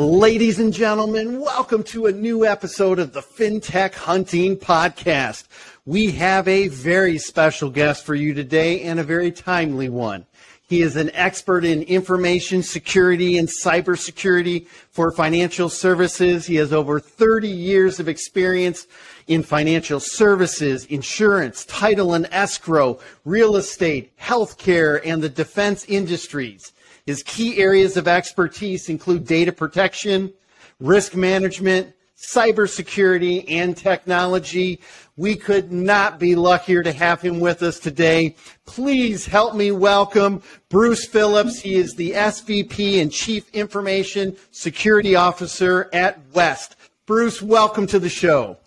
Ladies and gentlemen, welcome to a new episode of the FinTech Hunting Podcast. We have a very special guest for you today and a very timely one. He is an expert in information security and cybersecurity for financial services. He has over 30 years of experience in financial services, insurance, title and escrow, real estate, healthcare, and the defense industries. His key areas of expertise include data protection, risk management, cybersecurity, and technology. We could not be luckier to have him with us today. Please help me welcome Bruce Phillips. He is the SVP and Chief Information Security Officer at West. Bruce, welcome to the show.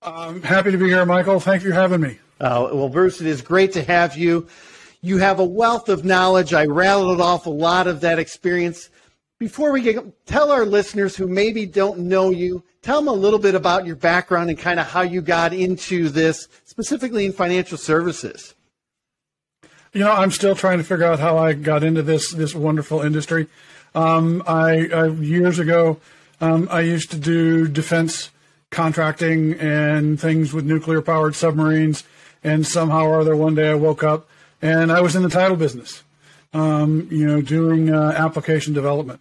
I'm happy to be here, Michael. Thank you for having me. Uh, well, Bruce, it is great to have you. You have a wealth of knowledge. I rattled off a lot of that experience. Before we get, tell our listeners who maybe don't know you, tell them a little bit about your background and kind of how you got into this, specifically in financial services. You know, I'm still trying to figure out how I got into this this wonderful industry. Um, I, I, years ago, um, I used to do defense contracting and things with nuclear powered submarines, and somehow or other, one day I woke up and I was in the title business, um, you know, doing uh, application development.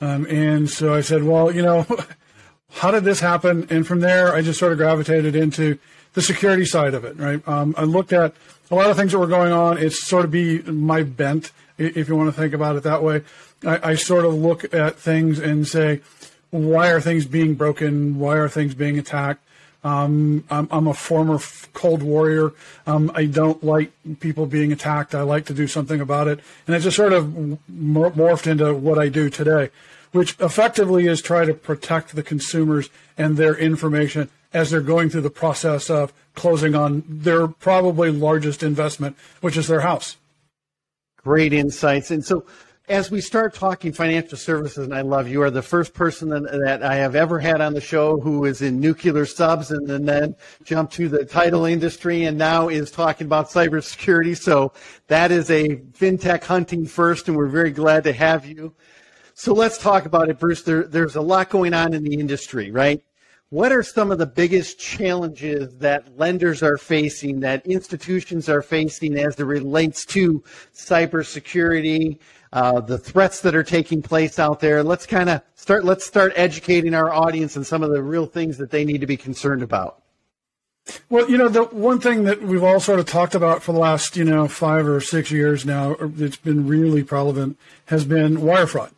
Um, and so I said, well, you know, how did this happen? And from there, I just sort of gravitated into the security side of it, right? Um, I looked at a lot of things that were going on. It's sort of be my bent, if you want to think about it that way. I, I sort of look at things and say, why are things being broken? Why are things being attacked? Um, I'm, I'm, a former Cold Warrior. Um, I don't like people being attacked. I like to do something about it. And it just sort of morphed into what I do today, which effectively is try to protect the consumers and their information as they're going through the process of closing on their probably largest investment, which is their house. Great insights. And so as we start talking financial services, and I love you are the first person that, that, I have ever had on the show who is in nuclear subs and, and then jumped to the title industry and now is talking about cybersecurity. So that is a fintech hunting first, and we're very glad to have you. So let's talk about it, Bruce. There, there's a lot going on in the industry, right? What are some of the biggest challenges that lenders are facing, that institutions are facing as it relates to cybersecurity, uh, the threats that are taking place out there? Let's kind of start. Let's start educating our audience on some of the real things that they need to be concerned about. Well, you know, the one thing that we've all sort of talked about for the last, you know, five or six years now, that's been really prevalent, has been wire fraud.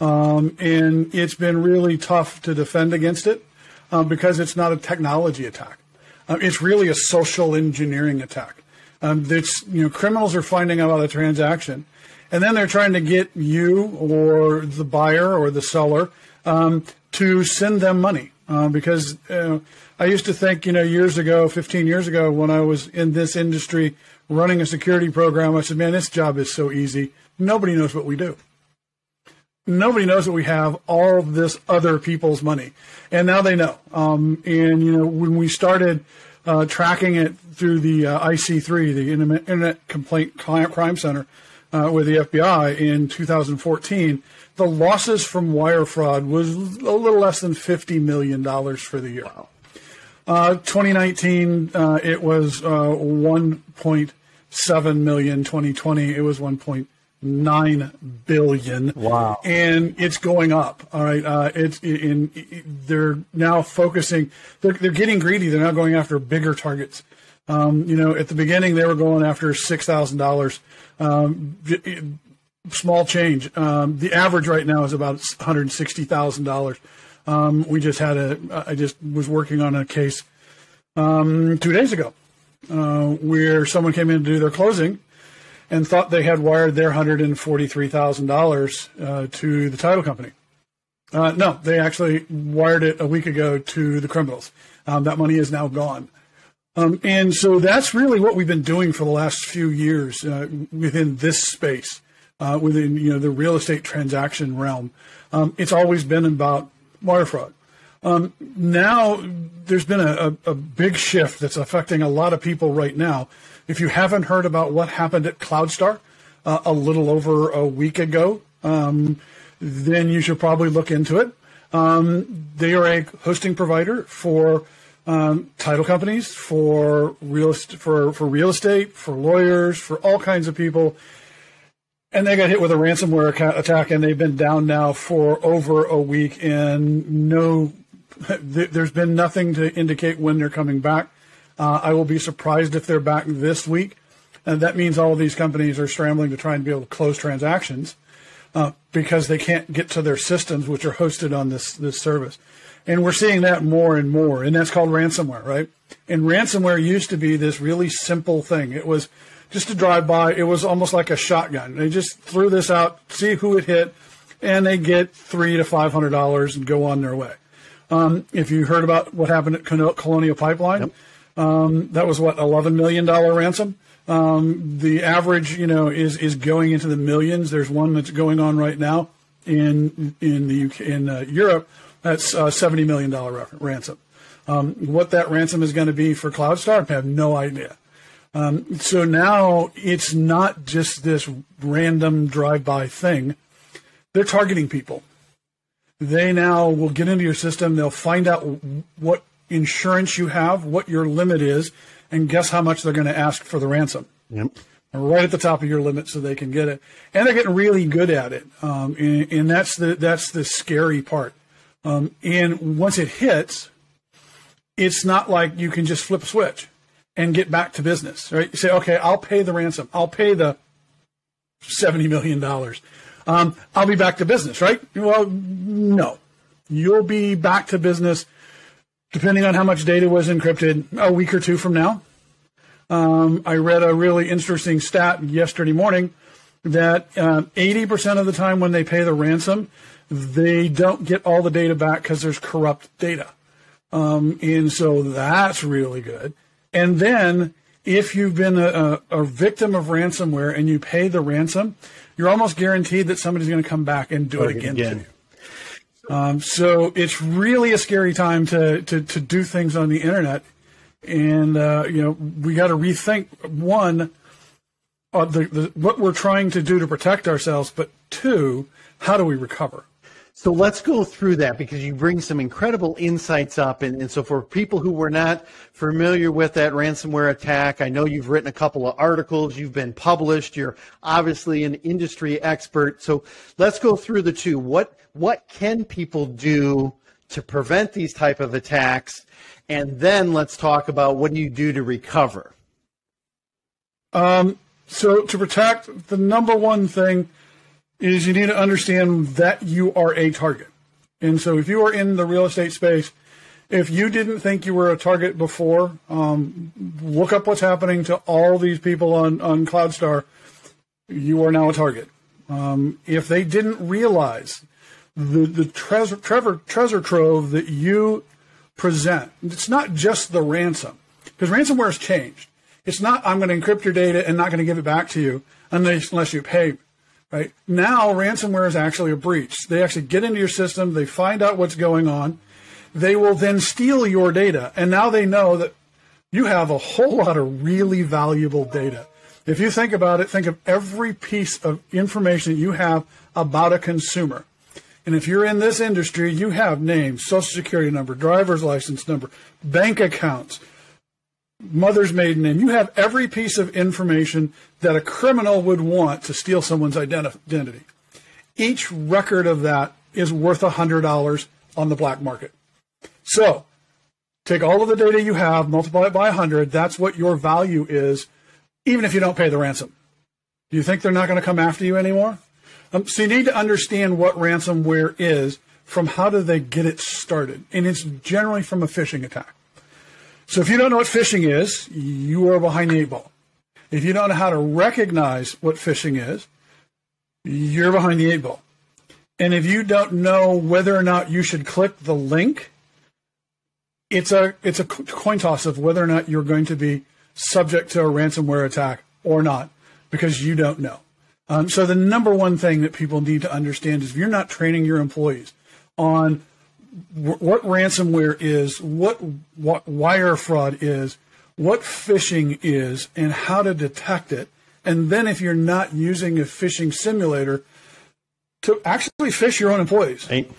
Um, and it's been really tough to defend against it um, because it's not a technology attack. Um, it's really a social engineering attack. Um, you know criminals are finding out about a transaction, and then they're trying to get you or the buyer or the seller um, to send them money uh, because uh, I used to think you know years ago, 15 years ago, when I was in this industry running a security program, I said, man, this job is so easy. Nobody knows what we do nobody knows that we have all of this other people's money, and now they know. Um, and you know, when we started uh, tracking it through the uh, IC3, the Internet Complaint Crime Center, uh, with the FBI in 2014, the losses from wire fraud was a little less than 50 million dollars for the year. Wow. Uh, 2019, uh, it was uh, 1.7 million. 2020, it was 1 nine billion. Wow! And it's going up. All right, uh, it's in, in, They're now focusing. They're they're getting greedy. They're now going after bigger targets. Um, you know, at the beginning they were going after six thousand dollars. Um, small change. Um, the average right now is about one hundred sixty thousand dollars. Um, we just had a. I just was working on a case two days ago uh, where someone came in to do their closing and thought they had wired their $143,000 uh, to the title company. Uh, no, they actually wired it a week ago to the criminals. Um, that money is now gone. Um, and so that's really what we've been doing for the last few years uh, within this space, uh, within you know the real estate transaction realm. Um, it's always been about wire fraud. Um, now there's been a, a, a, big shift that's affecting a lot of people right now if you haven't heard about what happened at CloudStar uh, a little over a week ago, um, then you should probably look into it. Um, they are a hosting provider for um, title companies, for real for for real estate, for lawyers, for all kinds of people. And they got hit with a ransomware attack, and they've been down now for over a week, and no, there's been nothing to indicate when they're coming back. Uh, I will be surprised if they're back this week, and that means all of these companies are scrambling to try and be able to close transactions uh, because they can't get to their systems, which are hosted on this this service. And we're seeing that more and more, and that's called ransomware, right? And ransomware used to be this really simple thing. It was just to drive by. It was almost like a shotgun. They just threw this out, see who it hit, and they get three to five hundred dollars and go on their way. Um, if you heard about what happened at Colonial Pipeline, yep. um, that was what eleven million dollar ransom. Um, the average, you know, is is going into the millions. There's one that's going on right now in in the UK, in uh, Europe. That's a seventy million dollar ransom. Um, what that ransom is going to be for CloudStar, I have no idea. Um, so now it's not just this random drive-by thing. They're targeting people. They now will get into your system. They'll find out what insurance you have, what your limit is, and guess how much they're going to ask for the ransom? Yep. Right at the top of your limit, so they can get it, and they're getting really good at it. Um, and, and, that's the that's the scary part. Um, and once it hits, it's not like you can just flip a switch and get back to business. Right? You say, okay, I'll pay the ransom. I'll pay the seventy million dollars. Um, I'll be back to business. Right? Well, no, you'll be back to business depending on how much data was encrypted, a week or two from now. Um, I read a really interesting stat yesterday morning that uh, 80% of the time when they pay the ransom, they don't get all the data back because there's corrupt data. Um, and so that's really good. And then if you've been a, a, a, victim of ransomware and you pay the ransom, you're almost guaranteed that somebody's going to come back and do it again, again. Um, so it's really a scary time to, to, to do things on the internet. And, uh, you know, we got to rethink one, uh, the, the, what we're trying to do to protect ourselves, but two, how do we recover? So let's go through that because you bring some incredible insights up. And, and, so for people who were not familiar with that ransomware attack, I know you've written a couple of articles, you've been published, you're obviously an industry expert. So let's go through the two. What, what can people do to prevent these type of attacks? And then let's talk about what do you do to recover? Um, so to protect, the number one thing is you need to understand that you are a target. And so if you are in the real estate space, if you didn't think you were a target before, um, look up what's happening to all these people on, on CloudStar. You are now a target. Um, if they didn't realize the, the treasure, treasure, treasure trove that you present, it's not just the ransom, because ransomware has changed. It's not, I'm going to encrypt your data and not going to give it back to you unless, unless you pay Right now, ransomware is actually a breach. They actually get into your system, they find out what's going on, they will then steal your data, and now they know that you have a whole lot of really valuable data. If you think about it, think of every piece of information that you have about a consumer. And if you're in this industry, you have names, social security number, driver's license number, bank accounts, mother's maiden name. You have every piece of information that a criminal would want to steal someone's identity. Each record of that is worth $100 on the black market. So take all of the data you have, multiply it by 100. That's what your value is, even if you don't pay the ransom. Do you think they're not going to come after you anymore? Um, so you need to understand what ransomware is from how do they get it started. And it's generally from a phishing attack. So if you don't know what phishing is, you are behind the eight ball. If you don't know how to recognize what phishing is, you're behind the eight ball. And if you don't know whether or not you should click the link, it's a it's a coin toss of whether or not you're going to be subject to a ransomware attack or not because you don't know. Um, so the number one thing that people need to understand is if you're not training your employees on what ransomware is, what, what wire fraud is, what phishing is, and how to detect it. And then if you're not using a phishing simulator, to actually fish your own employees Right.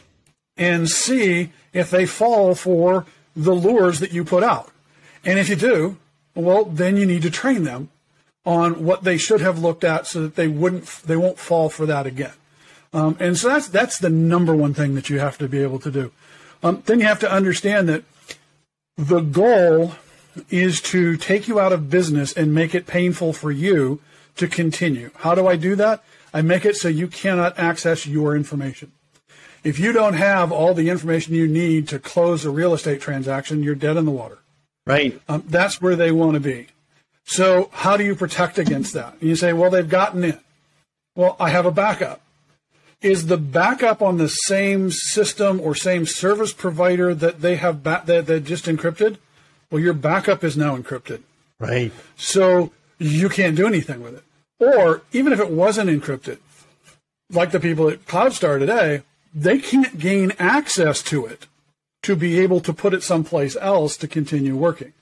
and see if they fall for the lures that you put out. And if you do, well, then you need to train them on what they should have looked at so that they wouldn't they won't fall for that again. Um, and so that's that's the number one thing that you have to be able to do. Um, then you have to understand that the goal is to take you out of business and make it painful for you to continue. How do I do that? I make it so you cannot access your information. If you don't have all the information you need to close a real estate transaction, you're dead in the water. Right. Um, that's where they want to be. So how do you protect against that? And you say, well, they've gotten in. Well, I have a backup. Is the backup on the same system or same service provider that they have ba- that they just encrypted? Well, your backup is now encrypted. Right. So you can't do anything with it. Or even if it wasn't encrypted, like the people at CloudStar today, they can't gain access to it to be able to put it someplace else to continue working.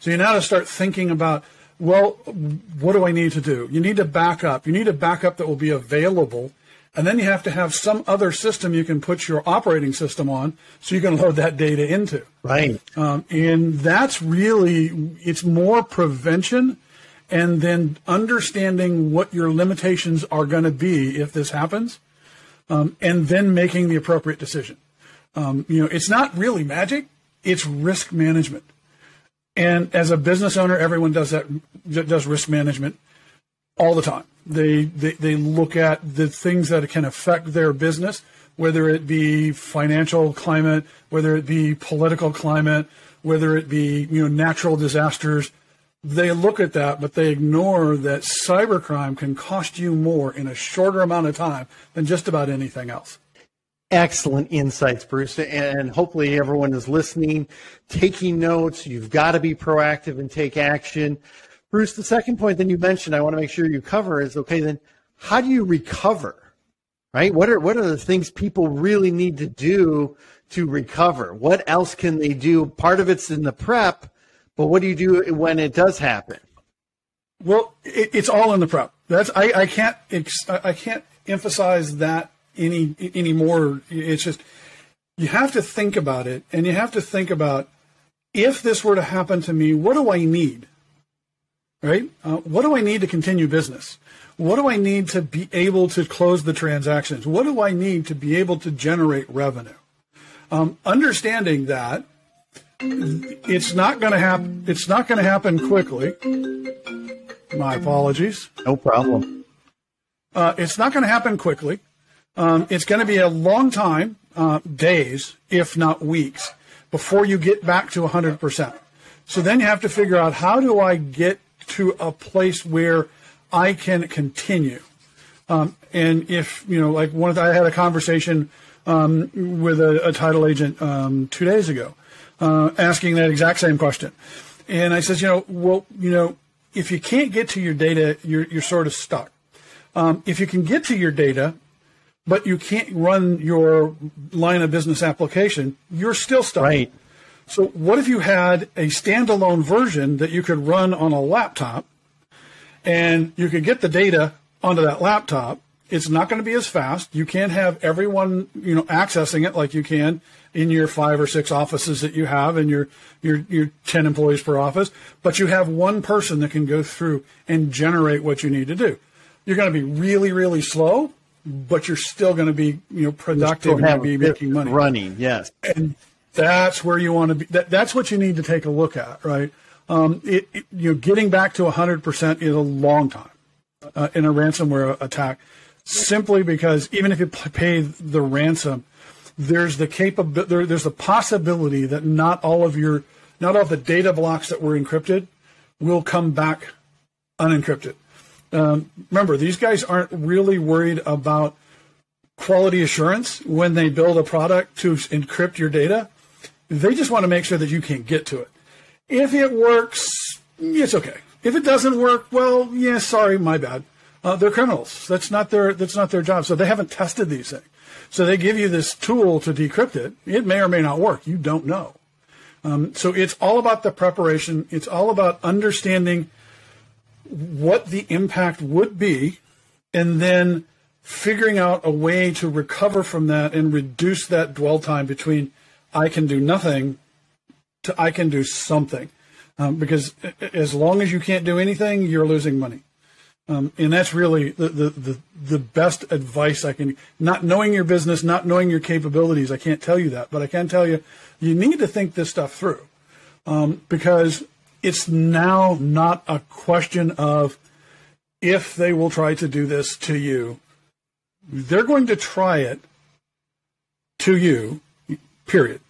So you now to start thinking about, well, what do I need to do? You need to back up. You need a backup that will be available. And then you have to have some other system you can put your operating system on so you can load that data into. Right. Um, and that's really, it's more prevention and then understanding what your limitations are going to be if this happens, um, and then making the appropriate decision. Um, you know, it's not really magic; it's risk management. And as a business owner, everyone does that does risk management all the time. They, they they look at the things that can affect their business, whether it be financial climate, whether it be political climate, whether it be you know natural disasters. They look at that, but they ignore that cybercrime can cost you more in a shorter amount of time than just about anything else. Excellent insights, Bruce. And hopefully everyone is listening, taking notes. You've got to be proactive and take action. Bruce, the second point that you mentioned, I want to make sure you cover is okay, then how do you recover? Right? What are what are the things people really need to do to recover? What else can they do? Part of it's in the prep, but what do you do when it does happen? Well, it, it's all in the prep. That's I, I can't I can't emphasize that any anymore. It's just you have to think about it, and you have to think about if this were to happen to me, what do I need? Right? Uh, what do I need to continue business? What do I need to be able to close the transactions? What do I need to be able to generate revenue? Um, understanding that it's not going to happen. It's not going to happen quickly. My apologies. No problem. Uh, it's not going to happen quickly. Um, it's going to be a long time, uh, days, if not weeks, before you get back to 100%. So then you have to figure out how do I get to a place where I can continue. Um, and if, you know, like one of the, I had a conversation um, with a, a, title agent um, two days ago uh, asking that exact same question. And I says, you know, well, you know, if you can't get to your data, you're, you're sort of stuck. Um, if you can get to your data, but you can't run your line of business application, you're still stuck. Right. So what if you had a standalone version that you could run on a laptop and you could get the data onto that laptop? It's not going to be as fast. You can't have everyone, you know, accessing it like you can in your five or six offices that you have and your, your, your 10 employees per office, but you have one person that can go through and generate what you need to do. You're going to be really, really slow, but you're still going to be, you know, productive and be making money. Running, yes. And that's where you want to be. That, that's what you need to take a look at, right? Um, it, it, you know, getting back to 100% is a long time uh, in a ransomware attack, simply because even if you pay the ransom, there's the capability, there, there's the possibility that not all of your, not all the data blocks that were encrypted will come back unencrypted. Um, remember, these guys aren't really worried about quality assurance when they build a product to encrypt your data. They just want to make sure that you can't get to it. If it works, it's okay. If it doesn't work, well, yeah, sorry, my bad. Uh, they're criminals. That's not their that's not their job. So they haven't tested these things. So they give you this tool to decrypt it. It may or may not work. You don't know. Um, so it's all about the preparation. It's all about understanding what the impact would be, and then figuring out a way to recover from that and reduce that dwell time between I can do nothing to I can do something. Um, because as long as you can't do anything, you're losing money. Um, and that's really the, the, the, the, best advice I can, not knowing your business, not knowing your capabilities. I can't tell you that, but I can tell you, you need to think this stuff through. Um, because it's now not a question of if they will try to do this to you. They're going to try it to you, period.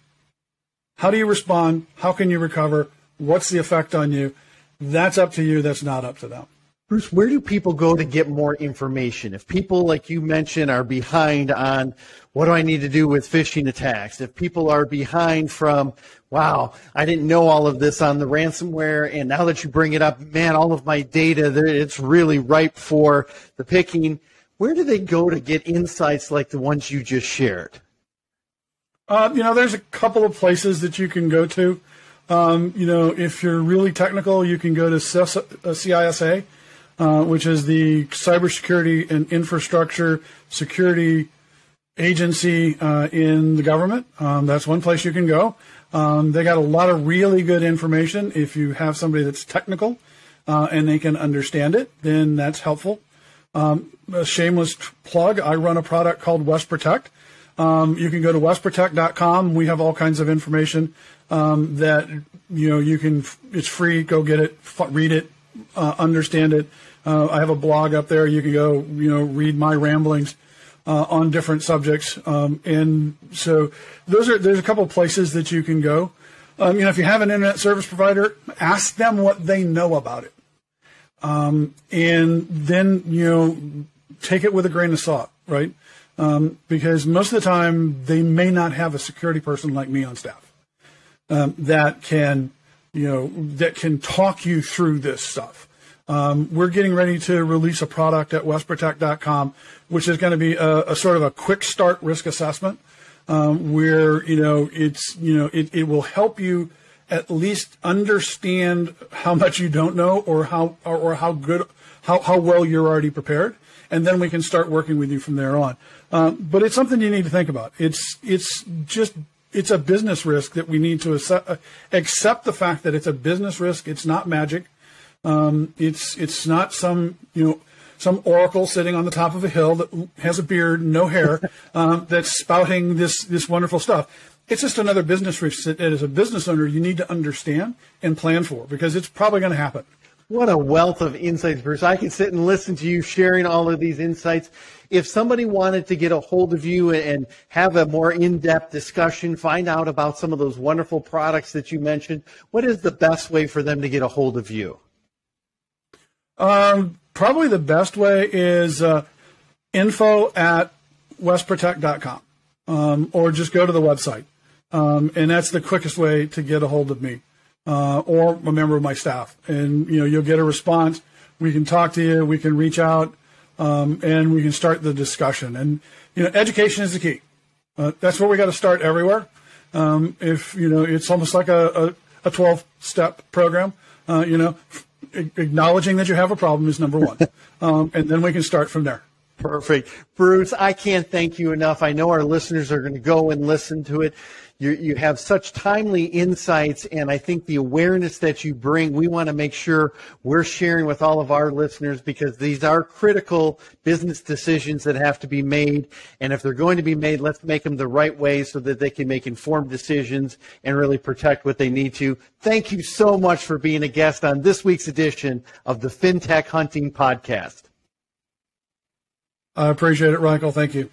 How do you respond? How can you recover? What's the effect on you? That's up to you. That's not up to them. Bruce, where do people go to get more information? If people, like you mentioned, are behind on what do I need to do with phishing attacks, if people are behind from, wow, I didn't know all of this on the ransomware, and now that you bring it up, man, all of my data, it's really ripe for the picking. Where do they go to get insights like the ones you just shared? Uh, you know, there's a couple of places that you can go to. Um, you know, if you're really technical, you can go to CISA uh, uh, which is the cybersecurity and infrastructure security agency uh, in the government. Um, that's one place you can go. Um, they got a lot of really good information. If you have somebody that's technical uh, and they can understand it, then that's helpful. Um, a shameless plug: I run a product called West Protect. Um, you can go to westprotect.com. We have all kinds of information um, that you know you can. It's free. Go get it, read it, uh, understand it. Uh, I have a blog up there. You can go, you know, read my ramblings uh, on different subjects. Um, and so those are there's a couple places that you can go. Um, you know, if you have an internet service provider, ask them what they know about it, um, and then you know take it with a grain of salt, right? Um, because most of the time they may not have a security person like me on staff um, that can you know that can talk you through this stuff. Um, we're getting ready to release a product at westprotect.com, which is going to be a, a, sort of a quick start risk assessment, um, where you know it's you know it, it will help you at least understand how much you don't know or how or, or how good how, how well you're already prepared, and then we can start working with you from there on. Um, but it's something you need to think about. It's it's just it's a business risk that we need to accept the fact that it's a business risk. It's not magic. Um, it's it's not some you know some oracle sitting on the top of a hill that has a beard, no hair, um, that's spouting this this wonderful stuff. It's just another business risk that as a business owner you need to understand and plan for because it's probably going to happen. What a wealth of insights, Bruce. I can sit and listen to you sharing all of these insights. If somebody wanted to get a hold of you and have a more in depth discussion, find out about some of those wonderful products that you mentioned, what is the best way for them to get a hold of you? Um, probably the best way is uh, info at westprotect.com um, or just go to the website. Um, and that's the quickest way to get a hold of me uh, or a member of my staff. And, you know, you'll get a response. We can talk to you. We can reach out um, and we can start the discussion. And, you know, education is the key. Uh, that's where we got to start everywhere. Um, if, you know, it's almost like a, a, a 12 step program, uh, you know, acknowledging that you have a problem is number one. um, and then we can start from there. Perfect. Bruce, I can't thank you enough. I know our listeners are going to go and listen to it you, you have such timely insights, and I think the awareness that you bring, we want to make sure we're sharing with all of our listeners because these are critical business decisions that have to be made. And if they're going to be made, let's make them the right way so that they can make informed decisions and really protect what they need to. Thank you so much for being a guest on this week's edition of the FinTech Hunting Podcast. I appreciate it, Michael. Thank you.